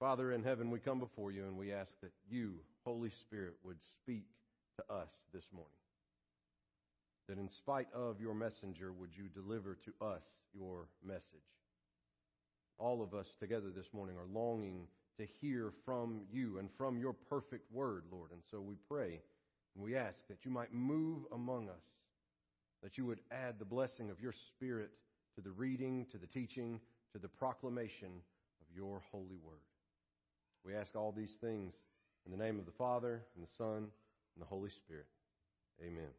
Father in heaven, we come before you and we ask that you, Holy Spirit, would speak to us this morning. That in spite of your messenger, would you deliver to us your message? All of us together this morning are longing to hear from you and from your perfect word, Lord. And so we pray and we ask that you might move among us, that you would add the blessing of your Spirit to the reading, to the teaching, to the proclamation of your holy word. We ask all these things in the name of the Father, and the Son, and the Holy Spirit. Amen.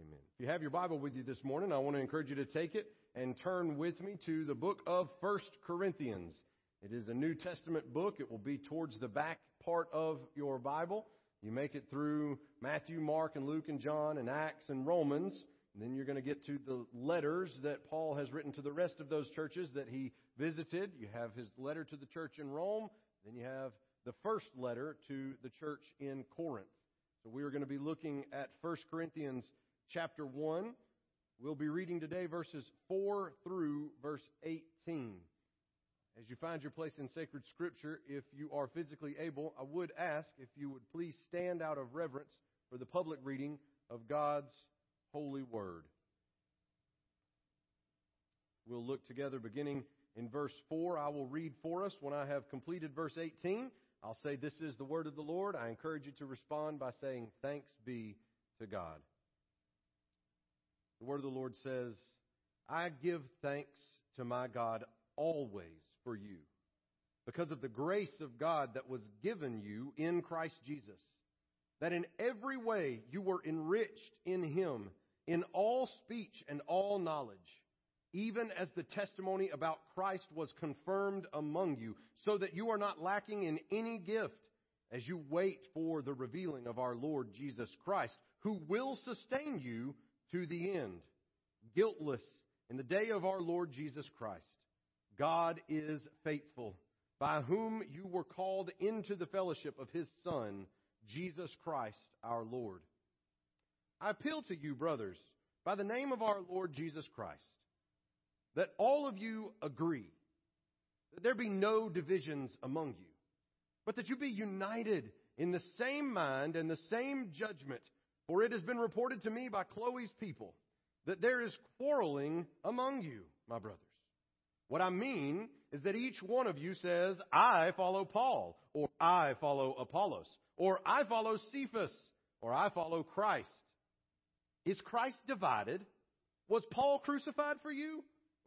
Amen. If you have your Bible with you this morning, I want to encourage you to take it and turn with me to the book of First Corinthians. It is a New Testament book. It will be towards the back part of your Bible. You make it through Matthew, Mark, and Luke, and John, and Acts, and Romans. And then you're going to get to the letters that Paul has written to the rest of those churches that he visited. You have his letter to the church in Rome. Then you have the first letter to the church in Corinth. So we are going to be looking at 1 Corinthians chapter 1. We'll be reading today verses 4 through verse 18. As you find your place in sacred scripture, if you are physically able, I would ask if you would please stand out of reverence for the public reading of God's holy word. We'll look together beginning in verse 4. I will read for us when I have completed verse 18. I'll say, This is the word of the Lord. I encourage you to respond by saying, Thanks be to God. The word of the Lord says, I give thanks to my God always for you, because of the grace of God that was given you in Christ Jesus, that in every way you were enriched in him, in all speech and all knowledge even as the testimony about Christ was confirmed among you, so that you are not lacking in any gift as you wait for the revealing of our Lord Jesus Christ, who will sustain you to the end, guiltless in the day of our Lord Jesus Christ. God is faithful, by whom you were called into the fellowship of his Son, Jesus Christ our Lord. I appeal to you, brothers, by the name of our Lord Jesus Christ that all of you agree, that there be no divisions among you, but that you be united in the same mind and the same judgment. For it has been reported to me by Chloe's people that there is quarreling among you, my brothers. What I mean is that each one of you says, I follow Paul, or I follow Apollos, or I follow Cephas, or I follow Christ. Is Christ divided? Was Paul crucified for you?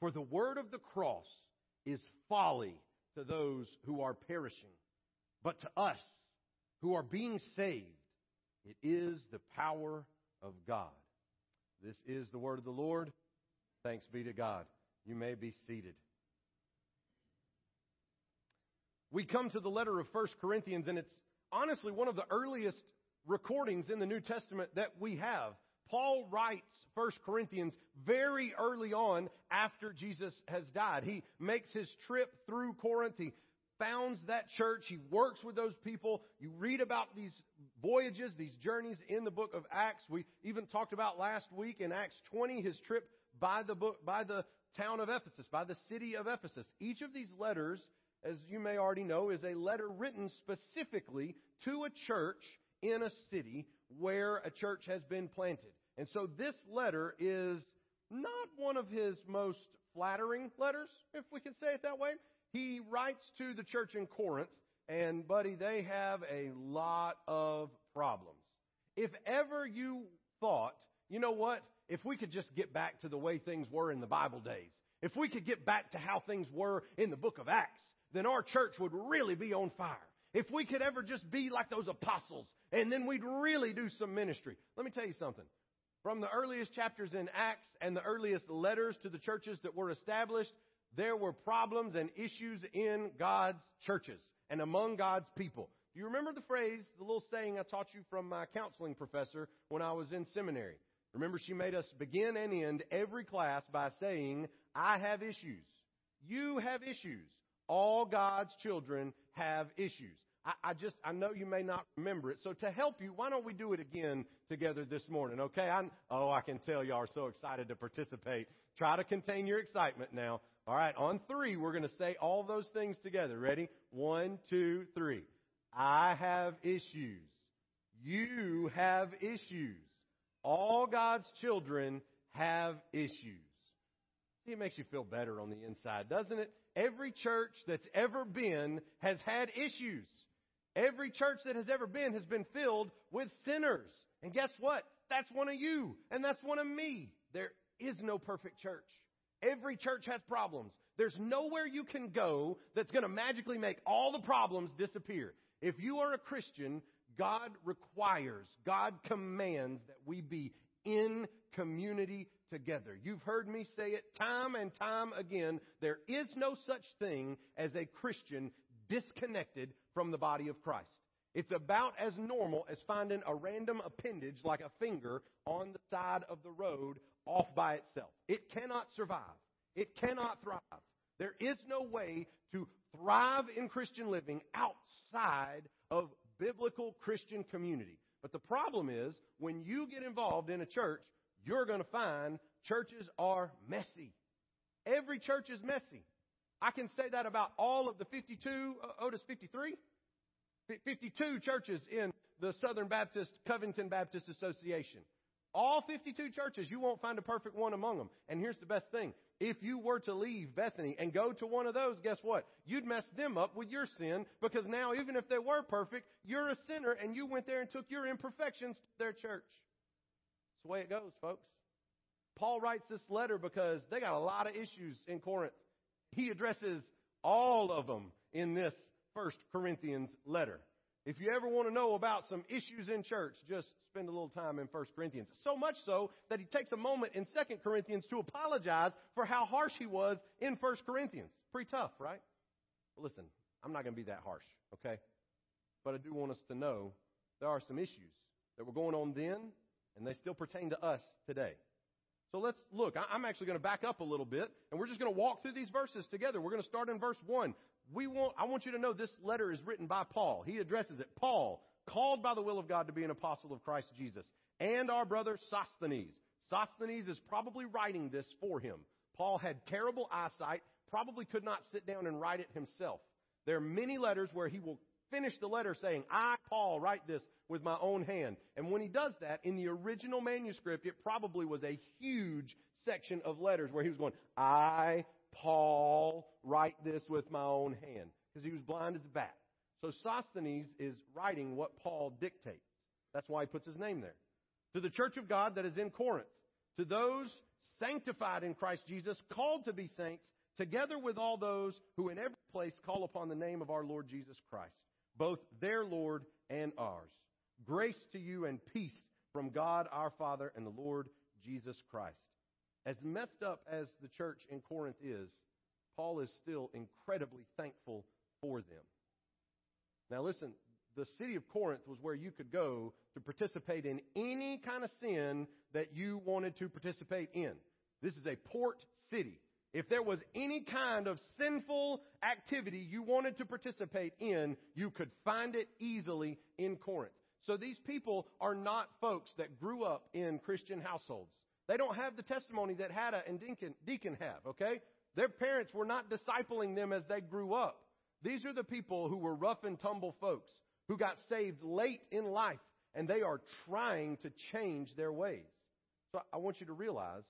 For the word of the cross is folly to those who are perishing, but to us who are being saved, it is the power of God. This is the word of the Lord. Thanks be to God. You may be seated. We come to the letter of 1 Corinthians, and it's honestly one of the earliest recordings in the New Testament that we have. Paul writes 1 Corinthians very early on after Jesus has died. He makes his trip through Corinth. He founds that church. He works with those people. You read about these voyages, these journeys in the book of Acts. We even talked about last week in Acts 20 his trip by the book by the town of Ephesus, by the city of Ephesus. Each of these letters, as you may already know, is a letter written specifically to a church in a city where a church has been planted. And so this letter is not one of his most flattering letters, if we can say it that way. He writes to the church in Corinth, and buddy, they have a lot of problems. If ever you thought, you know what, if we could just get back to the way things were in the Bible days, if we could get back to how things were in the book of Acts, then our church would really be on fire. If we could ever just be like those apostles, and then we'd really do some ministry. Let me tell you something. From the earliest chapters in Acts and the earliest letters to the churches that were established, there were problems and issues in God's churches and among God's people. Do you remember the phrase, the little saying I taught you from my counseling professor when I was in seminary? Remember, she made us begin and end every class by saying, I have issues. You have issues. All God's children have issues. I, I, just, I know you may not remember it. So to help you, why don't we do it again together this morning, okay? I, oh, I can tell y'all are so excited to participate. Try to contain your excitement now. All right, on three, we're going to say all those things together. Ready? One, two, three. I have issues. You have issues. All God's children have issues. See, it makes you feel better on the inside, doesn't it? Every church that's ever been has had issues. Every church that has ever been has been filled with sinners. And guess what? That's one of you, and that's one of me. There is no perfect church. Every church has problems. There's nowhere you can go that's going to magically make all the problems disappear. If you are a Christian, God requires, God commands that we be in community together. You've heard me say it time and time again. There is no such thing as a Christian disconnected from the body of Christ. It's about as normal as finding a random appendage like a finger on the side of the road off by itself. It cannot survive. It cannot thrive. There is no way to thrive in Christian living outside of biblical Christian community. But the problem is, when you get involved in a church, you're going to find churches are messy. Every church is messy. I can say that about all of the 52, uh, Otis 53? 52 churches in the Southern Baptist, Covington Baptist Association. All 52 churches, you won't find a perfect one among them. And here's the best thing. If you were to leave Bethany and go to one of those, guess what? You'd mess them up with your sin because now even if they were perfect, you're a sinner and you went there and took your imperfections to their church. It's the way it goes, folks. Paul writes this letter because they got a lot of issues in Corinth. He addresses all of them in this first Corinthians letter. If you ever want to know about some issues in church, just spend a little time in 1 Corinthians. So much so that he takes a moment in 2 Corinthians to apologize for how harsh he was in 1 Corinthians. Pretty tough, right? Well, listen, I'm not going to be that harsh, okay? But I do want us to know there are some issues that were going on then, and they still pertain to us today. So let's look. I'm actually going to back up a little bit, and we're just going to walk through these verses together. We're going to start in verse 1. We want, I want you to know this letter is written by Paul. He addresses it. Paul, called by the will of God to be an apostle of Christ Jesus, and our brother Sosthenes. Sosthenes is probably writing this for him. Paul had terrible eyesight, probably could not sit down and write it himself. There are many letters where he will finish the letter saying, I, Paul, write this with my own hand. And when he does that, in the original manuscript, it probably was a huge section of letters where he was going, I, Paul, write this with my own hand. Because he was blind as a bat. So Sosthenes is writing what Paul dictates. That's why he puts his name there. To the church of God that is in Corinth, to those sanctified in Christ Jesus, called to be saints, together with all those who in every place call upon the name of our Lord Jesus Christ, both their Lord and ours. Grace to you and peace from God our Father and the Lord Jesus Christ. As messed up as the church in Corinth is, Paul is still incredibly thankful for them. Now, listen, the city of Corinth was where you could go to participate in any kind of sin that you wanted to participate in. This is a port city. If there was any kind of sinful activity you wanted to participate in, you could find it easily in Corinth. So these people are not folks that grew up in Christian households. They don't have the testimony that Hannah and Deacon have, okay? Their parents were not discipling them as they grew up. These are the people who were rough and tumble folks who got saved late in life and they are trying to change their ways. So I want you to realize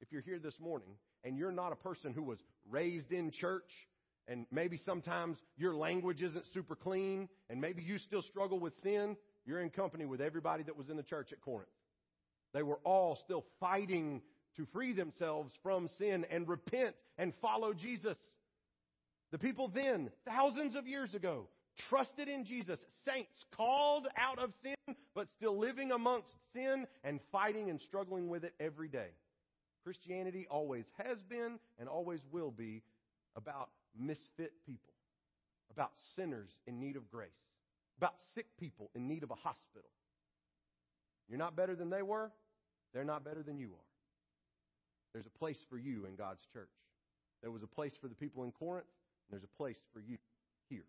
if you're here this morning and you're not a person who was raised in church and maybe sometimes your language isn't super clean and maybe you still struggle with sin, you're in company with everybody that was in the church at Corinth. They were all still fighting to free themselves from sin and repent and follow Jesus. The people then, thousands of years ago, trusted in Jesus, saints called out of sin, but still living amongst sin and fighting and struggling with it every day. Christianity always has been and always will be about misfit people, about sinners in need of grace, about sick people in need of a hospital. You're not better than they were, they're not better than you are. There's a place for you in God's church. There was a place for the people in Corinth, and there's a place for you here.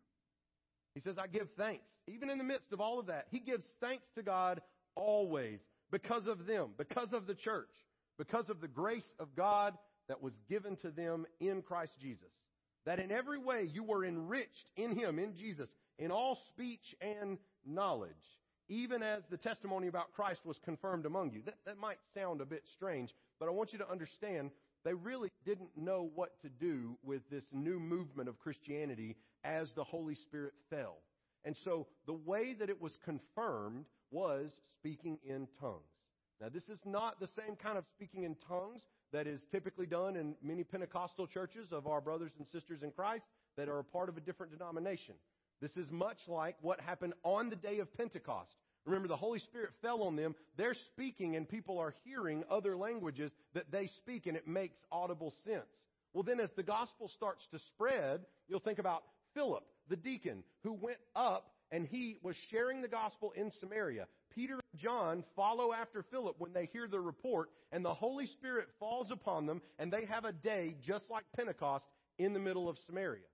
He says, I give thanks. Even in the midst of all of that, he gives thanks to God always because of them, because of the church, because of the grace of God that was given to them in Christ Jesus. That in every way you were enriched in him, in Jesus, in all speech and knowledge, even as the testimony about Christ was confirmed among you. That, that might sound a bit strange, but I want you to understand they really didn't know what to do with this new movement of Christianity as the Holy Spirit fell. And so the way that it was confirmed was speaking in tongues. Now, this is not the same kind of speaking in tongues that is typically done in many Pentecostal churches of our brothers and sisters in Christ that are a part of a different denomination. This is much like what happened on the day of Pentecost. Remember, the Holy Spirit fell on them. They're speaking, and people are hearing other languages that they speak, and it makes audible sense. Well, then, as the gospel starts to spread, you'll think about Philip, the deacon, who went up and he was sharing the gospel in Samaria. Peter and John follow after Philip when they hear the report, and the Holy Spirit falls upon them, and they have a day just like Pentecost in the middle of Samaria.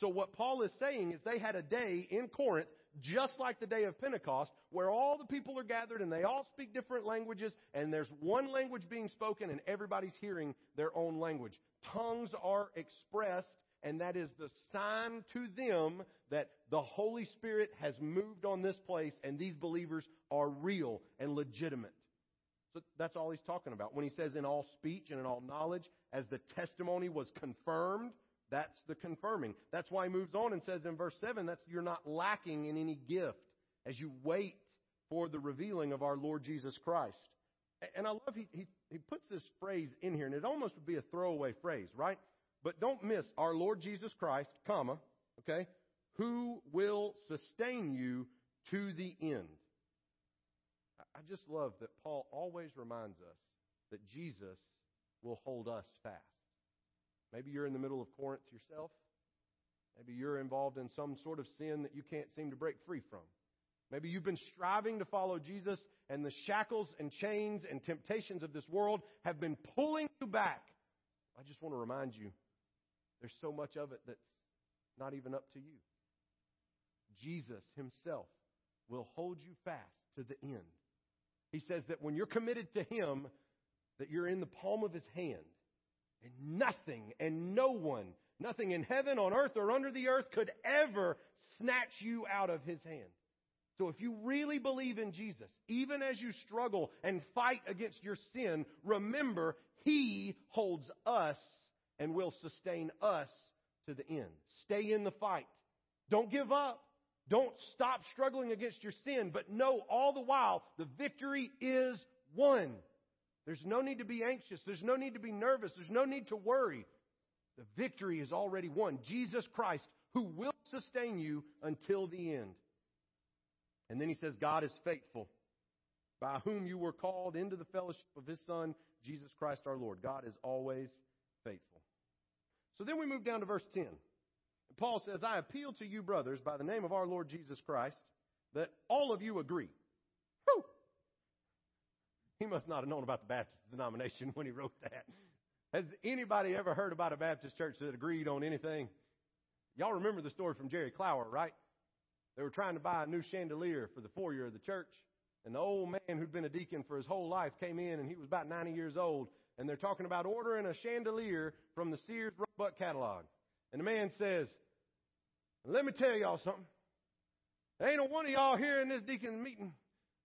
So what Paul is saying is they had a day in Corinth, just like the day of Pentecost, where all the people are gathered and they all speak different languages and there's one language being spoken and everybody's hearing their own language. Tongues are expressed and that is the sign to them that the Holy Spirit has moved on this place and these believers are real and legitimate. So that's all he's talking about. When he says in all speech and in all knowledge, as the testimony was confirmed, that's the confirming. That's why he moves on and says in verse 7 that's you're not lacking in any gift as you wait for the revealing of our Lord Jesus Christ. And I love he, he, he puts this phrase in here, and it almost would be a throwaway phrase, right? But don't miss our Lord Jesus Christ, comma, okay, who will sustain you to the end. I just love that Paul always reminds us that Jesus will hold us fast. Maybe you're in the middle of Corinth yourself. Maybe you're involved in some sort of sin that you can't seem to break free from. Maybe you've been striving to follow Jesus and the shackles and chains and temptations of this world have been pulling you back. I just want to remind you there's so much of it that's not even up to you. Jesus himself will hold you fast to the end. He says that when you're committed to him, that you're in the palm of his hand. And nothing and no one, nothing in heaven, on earth, or under the earth could ever snatch you out of his hand. So if you really believe in Jesus, even as you struggle and fight against your sin, remember, he holds us and will sustain us to the end. Stay in the fight. Don't give up. Don't stop struggling against your sin, but know all the while the victory is won. There's no need to be anxious. There's no need to be nervous. There's no need to worry. The victory is already won. Jesus Christ, who will sustain you until the end. And then he says, God is faithful, by whom you were called into the fellowship of his Son, Jesus Christ our Lord. God is always faithful. So then we move down to verse 10. Paul says, I appeal to you, brothers, by the name of our Lord Jesus Christ, that all of you agree. He must not have known about the Baptist denomination when he wrote that. Has anybody ever heard about a Baptist church that agreed on anything? Y'all remember the story from Jerry Clower, right? They were trying to buy a new chandelier for the foyer of the church, and the old man who'd been a deacon for his whole life came in, and he was about 90 years old, and they're talking about ordering a chandelier from the Sears Roebuck catalog. And the man says, let me tell y'all something. There ain't a one of y'all here in this deacon meeting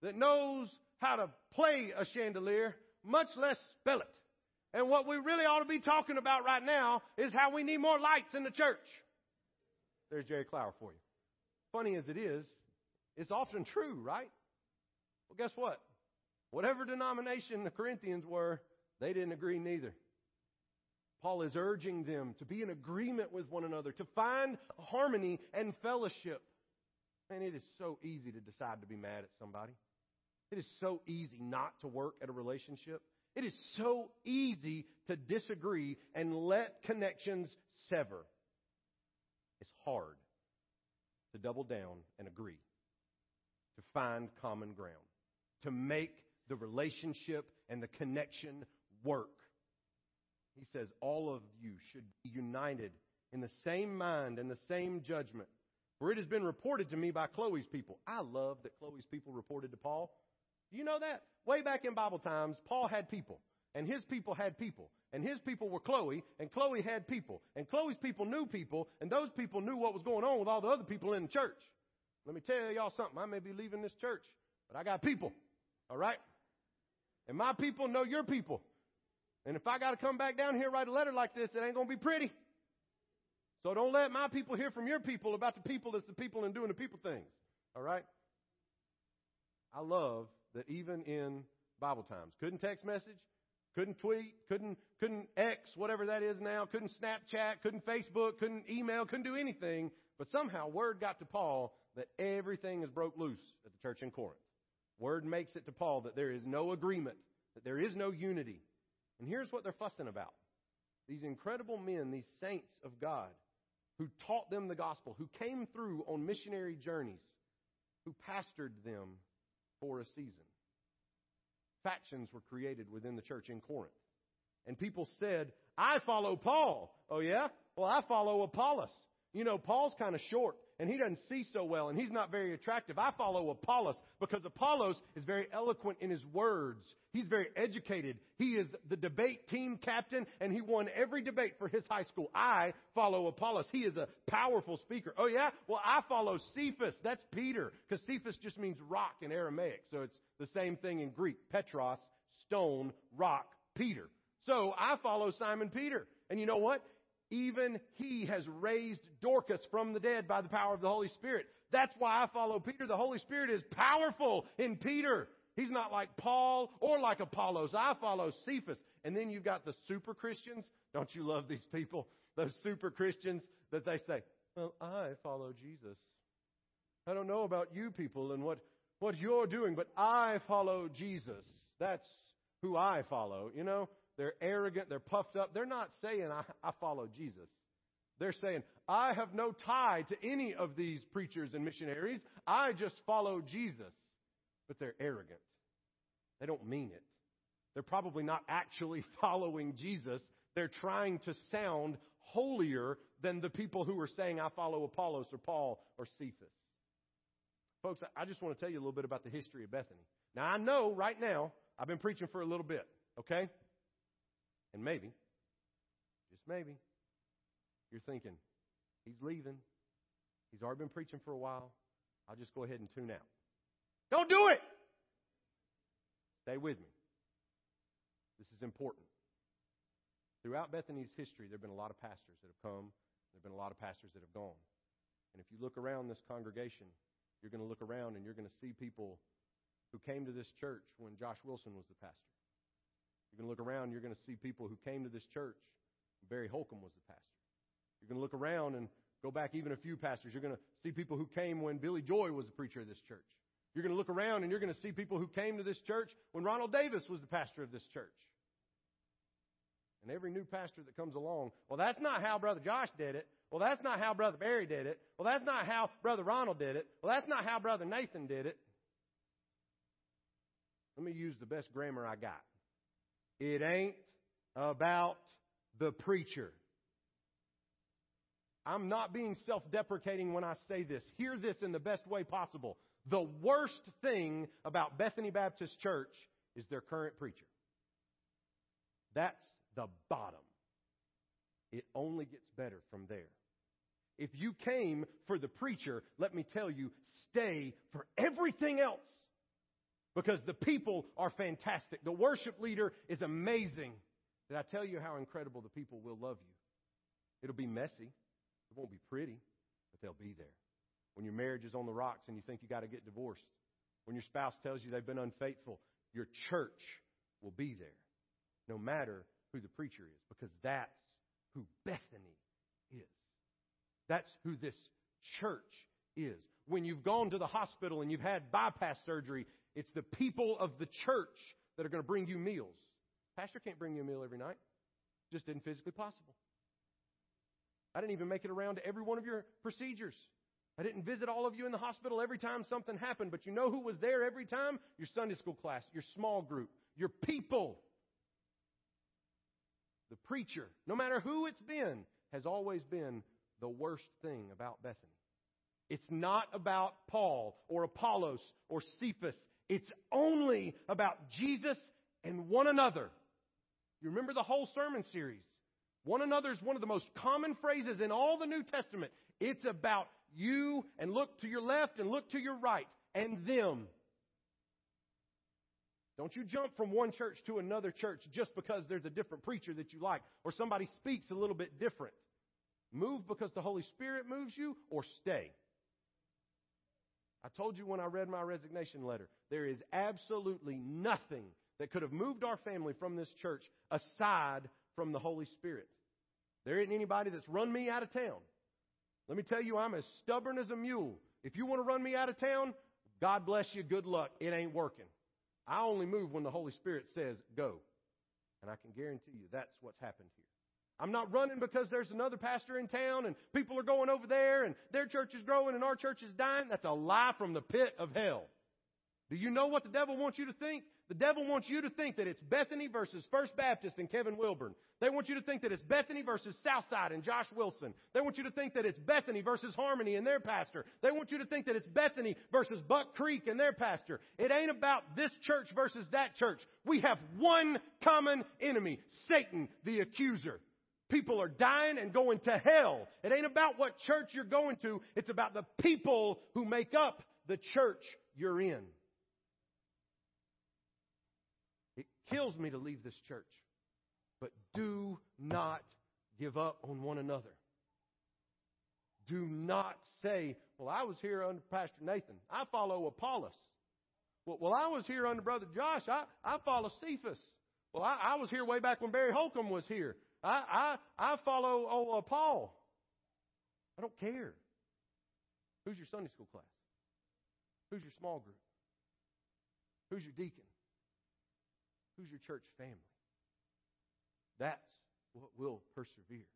that knows how to play a chandelier, much less spell it. And what we really ought to be talking about right now is how we need more lights in the church. There's Jerry Clower for you. Funny as it is, it's often true, right? Well, guess what? Whatever denomination the Corinthians were, they didn't agree neither. Paul is urging them to be in agreement with one another, to find harmony and fellowship. Man, it is so easy to decide to be mad at somebody. It is so easy not to work at a relationship. It is so easy to disagree and let connections sever. It's hard to double down and agree, to find common ground, to make the relationship and the connection work. He says all of you should be united in the same mind and the same judgment. For it has been reported to me by Chloe's people. I love that Chloe's people reported to Paul. Do you know that? Way back in Bible times, Paul had people, and his people had people, and his people were Chloe, and Chloe had people, and Chloe's people knew people, and those people knew what was going on with all the other people in the church. Let me tell y'all something. I may be leaving this church, but I got people. All right? And my people know your people. And if I got to come back down here and write a letter like this, it ain't going to be pretty. So don't let my people hear from your people about the people that's the people and doing the people things. All right? I love that even in Bible times, couldn't text message, couldn't tweet, couldn't couldn't X, whatever that is now, couldn't Snapchat, couldn't Facebook, couldn't email, couldn't do anything. But somehow word got to Paul that everything is broke loose at the church in Corinth. Word makes it to Paul that there is no agreement, that there is no unity. And here's what they're fussing about. These incredible men, these saints of God, who taught them the gospel, who came through on missionary journeys, who pastored them for a season. Factions were created within the church in Corinth. And people said, I follow Paul. Oh, yeah? Well, I follow Apollos. You know, Paul's kind of short and he doesn't see so well and he's not very attractive. I follow Apollos because Apollos is very eloquent in his words. He's very educated. He is the debate team captain and he won every debate for his high school. I follow Apollos. He is a powerful speaker. Oh yeah? Well, I follow Cephas. That's Peter because Cephas just means rock in Aramaic. So it's the same thing in Greek. Petros, stone, rock, Peter. So I follow Simon Peter. And you know what? Even he has raised Dorcas from the dead by the power of the Holy Spirit. That's why I follow Peter. The Holy Spirit is powerful in Peter. He's not like Paul or like Apollos. I follow Cephas. And then you've got the super Christians. Don't you love these people? Those super Christians that they say, Well, I follow Jesus. I don't know about you people and what, what you're doing, but I follow Jesus. That's who I follow. You know, they're arrogant, they're puffed up. They're not saying, I, I follow Jesus. They're saying, I have no tie to any of these preachers and missionaries. I just follow Jesus. But they're arrogant. They don't mean it. They're probably not actually following Jesus. They're trying to sound holier than the people who are saying, I follow Apollos or Paul or Cephas. Folks, I just want to tell you a little bit about the history of Bethany. Now, I know right now, I've been preaching for a little bit, okay? And maybe, just maybe, you're thinking, he's leaving. He's already been preaching for a while. I'll just go ahead and tune out. Don't do it! Stay with me. This is important. Throughout Bethany's history, there have been a lot of pastors that have come, there have been a lot of pastors that have gone. And if you look around this congregation, you're going to look around and you're going to see people who came to this church when Josh Wilson was the pastor. You're going to look around, you're going to see people who came to this church. Barry Holcomb was the pastor. You're going to look around and go back even a few pastors. You're going to see people who came when Billy Joy was the preacher of this church. You're going to look around and you're going to see people who came to this church when Ronald Davis was the pastor of this church. And every new pastor that comes along, well, that's not how Brother Josh did it. Well, that's not how Brother Barry did it. Well, that's not how Brother Ronald did it. Well, that's not how Brother Nathan did it. Let me use the best grammar I got. It ain't about the preacher. I'm not being self deprecating when I say this. Hear this in the best way possible. The worst thing about Bethany Baptist Church is their current preacher. That's the bottom. It only gets better from there. If you came for the preacher, let me tell you, stay for everything else because the people are fantastic. The worship leader is amazing. Did I tell you how incredible the people will love you? It'll be messy. It won't be pretty, but they'll be there. When your marriage is on the rocks and you think you got to get divorced, when your spouse tells you they've been unfaithful, your church will be there, no matter who the preacher is, because that's who Bethany is. That's who this church is. When you've gone to the hospital and you've had bypass surgery it's the people of the church that are going to bring you meals. Pastor can't bring you a meal every night. Just isn't physically possible. I didn't even make it around to every one of your procedures. I didn't visit all of you in the hospital every time something happened, but you know who was there every time? Your Sunday school class, your small group, your people. The preacher, no matter who it's been, has always been the worst thing about Bethany. It's not about Paul or Apollos or Cephas. It's only about Jesus and one another. You remember the whole sermon series. One another is one of the most common phrases in all the New Testament. It's about you and look to your left and look to your right and them. Don't you jump from one church to another church just because there's a different preacher that you like or somebody speaks a little bit different. Move because the Holy Spirit moves you or stay. I told you when I read my resignation letter, there is absolutely nothing that could have moved our family from this church aside from the Holy Spirit. There isn't anybody that's run me out of town. Let me tell you, I'm as stubborn as a mule. If you want to run me out of town, God bless you, good luck. It ain't working. I only move when the Holy Spirit says go. And I can guarantee you that's what's happened here. I'm not running because there's another pastor in town and people are going over there and their church is growing and our church is dying. That's a lie from the pit of hell. Do you know what the devil wants you to think? The devil wants you to think that it's Bethany versus First Baptist and Kevin Wilburn. They want you to think that it's Bethany versus Southside and Josh Wilson. They want you to think that it's Bethany versus Harmony and their pastor. They want you to think that it's Bethany versus Buck Creek and their pastor. It ain't about this church versus that church. We have one common enemy, Satan, the accuser. People are dying and going to hell. It ain't about what church you're going to. It's about the people who make up the church you're in. It kills me to leave this church. But do not give up on one another. Do not say, Well, I was here under Pastor Nathan. I follow Apollos. Well, well I was here under Brother Josh. I, I follow Cephas. Well, I, I was here way back when Barry Holcomb was here. I, I, I follow oh, uh, Paul. I don't care. Who's your Sunday school class? Who's your small group? Who's your deacon? Who's your church family? That's what will persevere.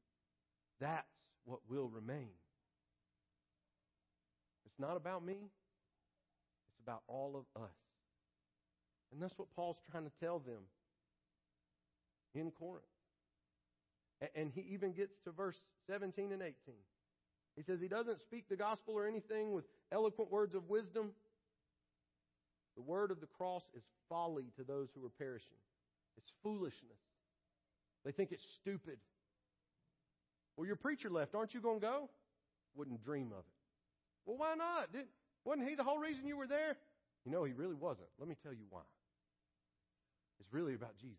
That's what will remain. It's not about me, it's about all of us. And that's what Paul's trying to tell them in Corinth. And he even gets to verse 17 and 18. He says he doesn't speak the gospel or anything with eloquent words of wisdom. The word of the cross is folly to those who are perishing. It's foolishness. They think it's stupid. Well, your preacher left. Aren't you going to go? Wouldn't dream of it. Well, why not? Did, wasn't he the whole reason you were there? You know, he really wasn't. Let me tell you why. It's really about Jesus.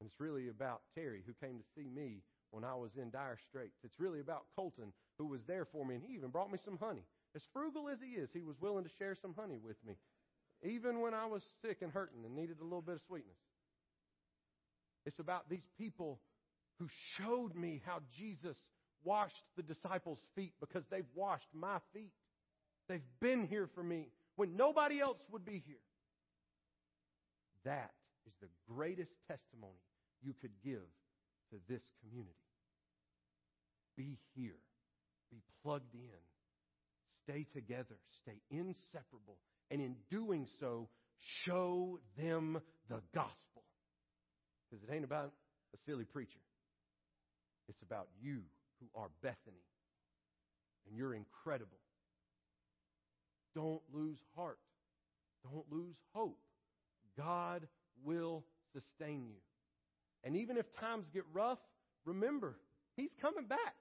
And it's really about Terry, who came to see me when I was in dire straits. It's really about Colton, who was there for me, and he even brought me some honey. As frugal as he is, he was willing to share some honey with me, even when I was sick and hurting and needed a little bit of sweetness. It's about these people who showed me how Jesus washed the disciples' feet because they've washed my feet. They've been here for me when nobody else would be here. That is the greatest testimony you could give to this community. Be here. Be plugged in. Stay together. Stay inseparable. And in doing so, show them the gospel. Because it ain't about a silly preacher. It's about you who are Bethany. And you're incredible. Don't lose heart. Don't lose hope. God will sustain you. And even if times get rough, remember, He's coming back.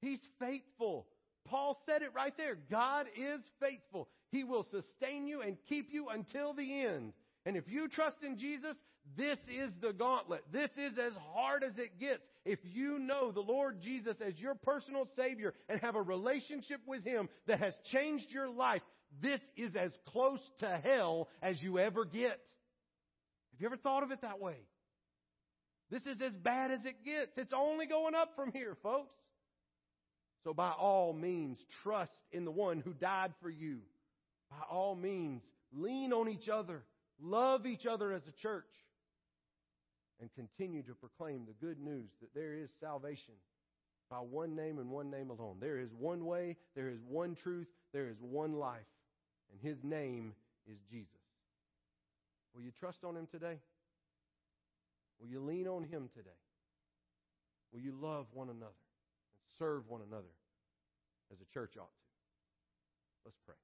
He's faithful. Paul said it right there. God is faithful. He will sustain you and keep you until the end. And if you trust in Jesus, this is the gauntlet. This is as hard as it gets. If you know the Lord Jesus as your personal Savior and have a relationship with Him that has changed your life, this is as close to hell as you ever get. Have you ever thought of it that way? This is as bad as it gets. It's only going up from here, folks. So by all means, trust in the one who died for you. By all means, lean on each other. Love each other as a church. And continue to proclaim the good news that there is salvation by one name and one name alone. There is one way, there is one truth, there is one life, and his name is Jesus. Will you trust on him today? Will you lean on him today? Will you love one another and serve one another as a church ought to? Let's pray.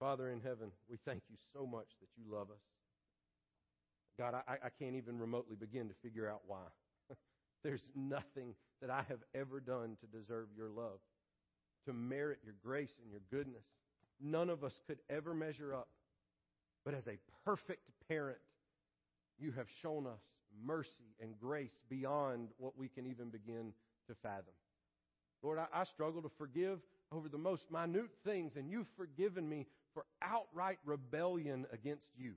Father in heaven, we thank you so much that you love us. God, I, I can't even remotely begin to figure out why. There's nothing that I have ever done to deserve your love, to merit your grace and your goodness. None of us could ever measure up. But as a perfect parent, you have shown us mercy and grace beyond what we can even begin to fathom. Lord, I, I struggle to forgive over the most minute things, and you've forgiven me for outright rebellion against you.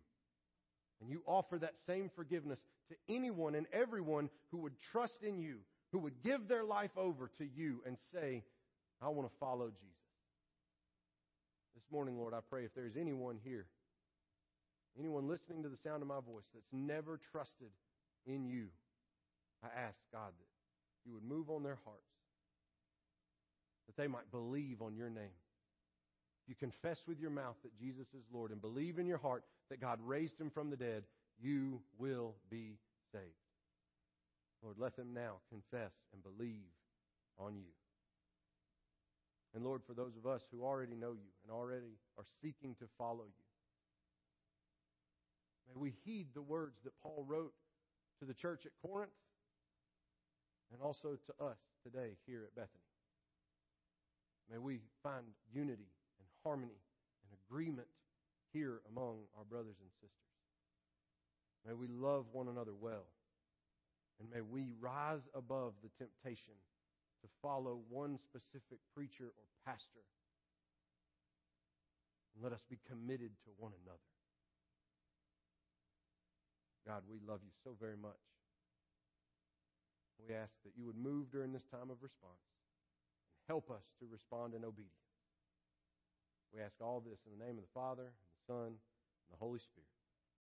And you offer that same forgiveness to anyone and everyone who would trust in you, who would give their life over to you and say, I want to follow Jesus. This morning, Lord, I pray if there's anyone here, anyone listening to the sound of my voice that's never trusted in you, I ask, God, that you would move on their hearts, that they might believe on your name. If you confess with your mouth that Jesus is Lord and believe in your heart that God raised him from the dead, you will be saved. Lord, let them now confess and believe on you. And Lord, for those of us who already know you and already are seeking to follow you, may we heed the words that Paul wrote to the church at Corinth and also to us today here at Bethany. May we find unity and harmony and agreement here among our brothers and sisters. May we love one another well. And may we rise above the temptation to follow one specific preacher or pastor. And let us be committed to one another. God, we love you so very much. We ask that you would move during this time of response and help us to respond in obedience. We ask all this in the name of the Father, and the Son, and the Holy Spirit.